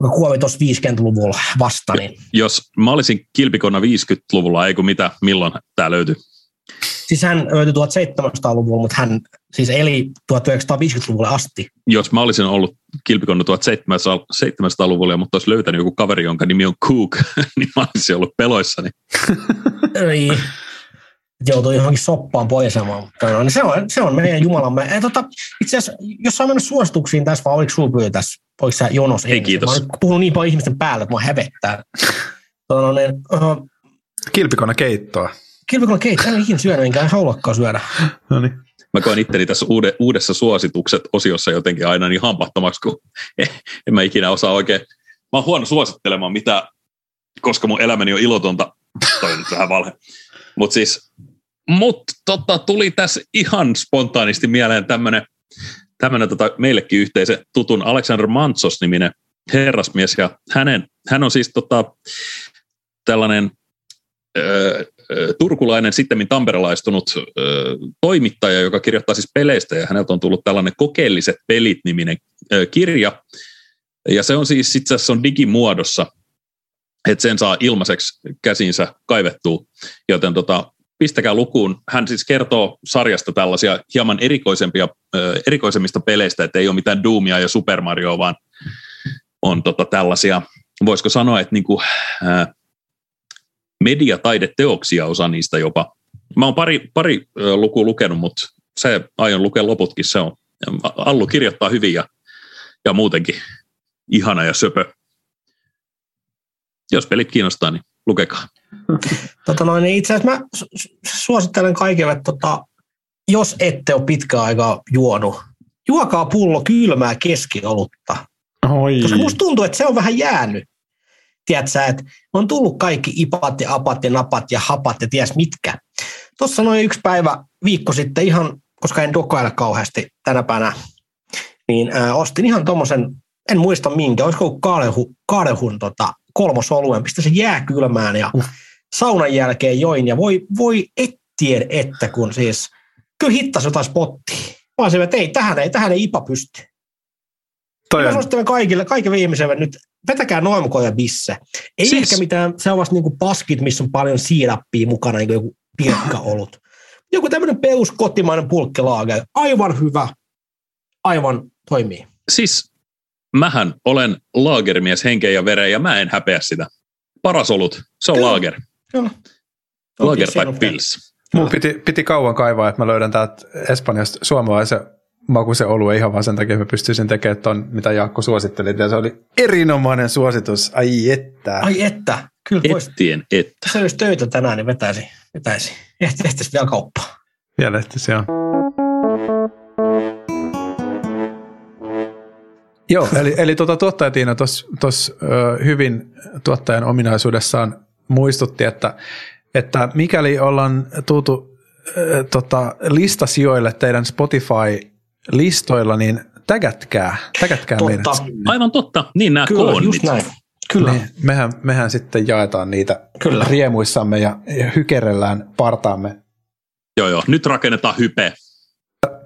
C: joka kuoli tuossa 50-luvulla vasta, niin
A: jos mä olisin kilpikonna 50-luvulla, eikö mitä, milloin tämä löytyi?
C: Siis hän löytyi 1700-luvulla, mutta hän siis eli 1950-luvulle asti.
A: Jos mä olisin ollut kilpikonna 1700-luvulla, mutta olisi löytänyt joku kaveri, jonka nimi on Cook, niin mä olisin ollut peloissani.
C: Ei. Joutui johonkin soppaan poisemaan. Mutta no, niin se, on, se on meidän Jumalamme. Ja, tota, itse asiassa, jos saa mennä suosituksiin tässä, vai oliko sulla tässä? Oliko sä jonos
A: Ei,
C: ensin?
A: kiitos.
C: Mä puhunut niin paljon ihmisten päälle, että mua hävettää. Tota, no, niin, uh,
B: Kilpikonna keittoa.
C: Kilpikon keitto, en ole ikinä syönyt, enkä haluakaan syödä.
B: No niin.
A: Mä koen itteni tässä uude, uudessa suositukset-osiossa jotenkin aina niin hampattomaksi, kun en mä ikinä osaa oikein. Mä oon huono suosittelemaan mitä, koska mun elämäni on ilotonta. Toi nyt vähän valhe. Mutta siis, mut tota, tuli tässä ihan spontaanisti mieleen tämmönen, tämmönen tota, meillekin yhteisen tutun Alexander Mantsos-niminen herrasmies. Ja hänen, hän on siis tota, tällainen ö, ö, turkulainen, sitten tamperelaistunut toimittaja, joka kirjoittaa siis peleistä, ja häneltä on tullut tällainen Kokeelliset pelit-niminen ö, kirja, ja se on siis itse asiassa on digimuodossa, että sen saa ilmaiseksi käsinsä kaivettua, joten tota, pistäkää lukuun. Hän siis kertoo sarjasta tällaisia hieman erikoisempia, erikoisemmista peleistä, että ei ole mitään Doomia ja Super Mario, vaan on tota tällaisia, voisiko sanoa, että niinku, ää, mediataideteoksia osa niistä jopa. Mä oon pari, pari ö, lukua lukenut, mutta se aion lukea loputkin, se on. Allu kirjoittaa hyvin ja, ja muutenkin ihana ja söpö. Jos pelit kiinnostaa, niin lukekaa.
C: Tota noin, niin itse asiassa mä su- su- suosittelen kaikille, että tota, jos ette ole pitkään aikaa juonut, juokaa pullo kylmää keskiolutta.
B: Oi.
C: Koska musta tuntuu, että se on vähän jäänyt. Tiedätkö, että on tullut kaikki ipat ja apat ja napat ja hapat ja ties mitkä. Tuossa noin yksi päivä viikko sitten ihan, koska en dokaile kauheasti tänä päivänä, niin ää, ostin ihan tommosen, en muista minkä, olisiko ollut Kaalehu, Kaalehun tota, kolmosoluen, pistä se jääkylmään ja saunan jälkeen join ja voi, voi ettien että kun siis, kyllä hittas jotain spottia. Mä olisin, että ei, tähän ei, tähän ei IPA pysty.
B: Toi
C: Mä
B: on,
C: suosittelen kaikille, kaikille ihmisille nyt, vetäkää noimkoja bisse. Ei
A: Siis-
C: ehkä mitään sellaista niin paskit, missä on paljon siirappia mukana, niin kuin joku pirkkaolut. Joku tämmöinen perus kotimainen pulkkilaage, aivan hyvä, aivan toimii.
A: Siis mähän olen laagermies henkeen ja vereen ja mä en häpeä sitä. Paras olut, se on
C: Kyllä.
A: laager.
C: Kyllä. On
A: by Pils.
B: mun piti, piti kauan kaivaa, että mä löydän täältä Espanjasta suomalaisen makuisen oluen ihan vaan sen takia, että mä pystyisin tekemään ton, mitä Jaakko suositteli. Ja se oli erinomainen suositus. Ai että.
C: Ai että, kyllä voisi.
A: Ettien että.
C: Se olisi töitä tänään, niin vetäisi. vetäisi. Ehti, ehtiisi vielä kauppaa.
B: Vielä ehti se on. Joo, eli, eli tuota, tuottaja Tiina tuossa hyvin tuottajan ominaisuudessaan muistutti, että, että mikäli ollaan tultu ö, tota, listasijoille teidän Spotify-listoilla, niin tägätkää, tägätkää meidät.
C: Totta.
A: Aivan totta, niin nämä
C: Kyllä,
A: koonnit.
C: just näin. Kyllä.
B: Niin, mehän, mehän sitten jaetaan niitä
C: Kyllä.
B: riemuissamme ja, ja hykerellään partaamme.
A: Joo, joo, nyt rakennetaan hype.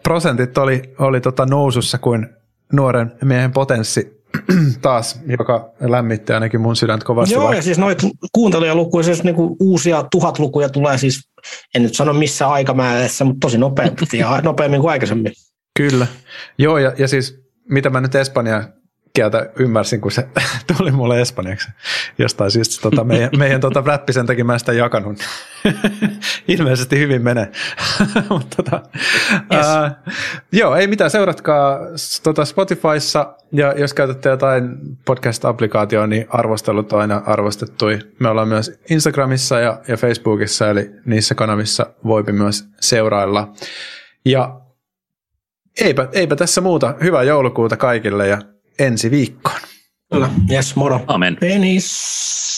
B: prosentit oli, oli tota nousussa kuin nuoren miehen potenssi taas, joka lämmitti ainakin mun sydäntä kovasti.
C: Joo,
B: vaikka-
C: ja siis noita kuuntelijalukuja, siis niinku uusia tuhatlukuja tulee siis, en nyt sano missä aikamäärässä, mutta tosi nopeasti ja nopeammin kuin aikaisemmin.
B: Kyllä. Joo, ja, ja siis mitä mä nyt Espanjan kieltä ymmärsin, kun se tuli mulle espanjaksi jostain syystä. Tota, meidän, meidän tota räppi sen takia mä sitä jakanut. Ilmeisesti hyvin menee. Mutta tota,
C: Yes.
B: ää, joo, ei mitään. Seuratkaa tota Spotifyssa ja jos käytätte jotain podcast-applikaatioa, niin arvostelut on aina arvostettui. Me ollaan myös Instagramissa ja, ja Facebookissa, eli niissä kanavissa voipi myös seurailla. Ja eipä, eipä tässä muuta. Hyvää joulukuuta kaikille ja ensi viikkoon.
C: Kyllä, yes, moro.
A: Amen.
C: Penis.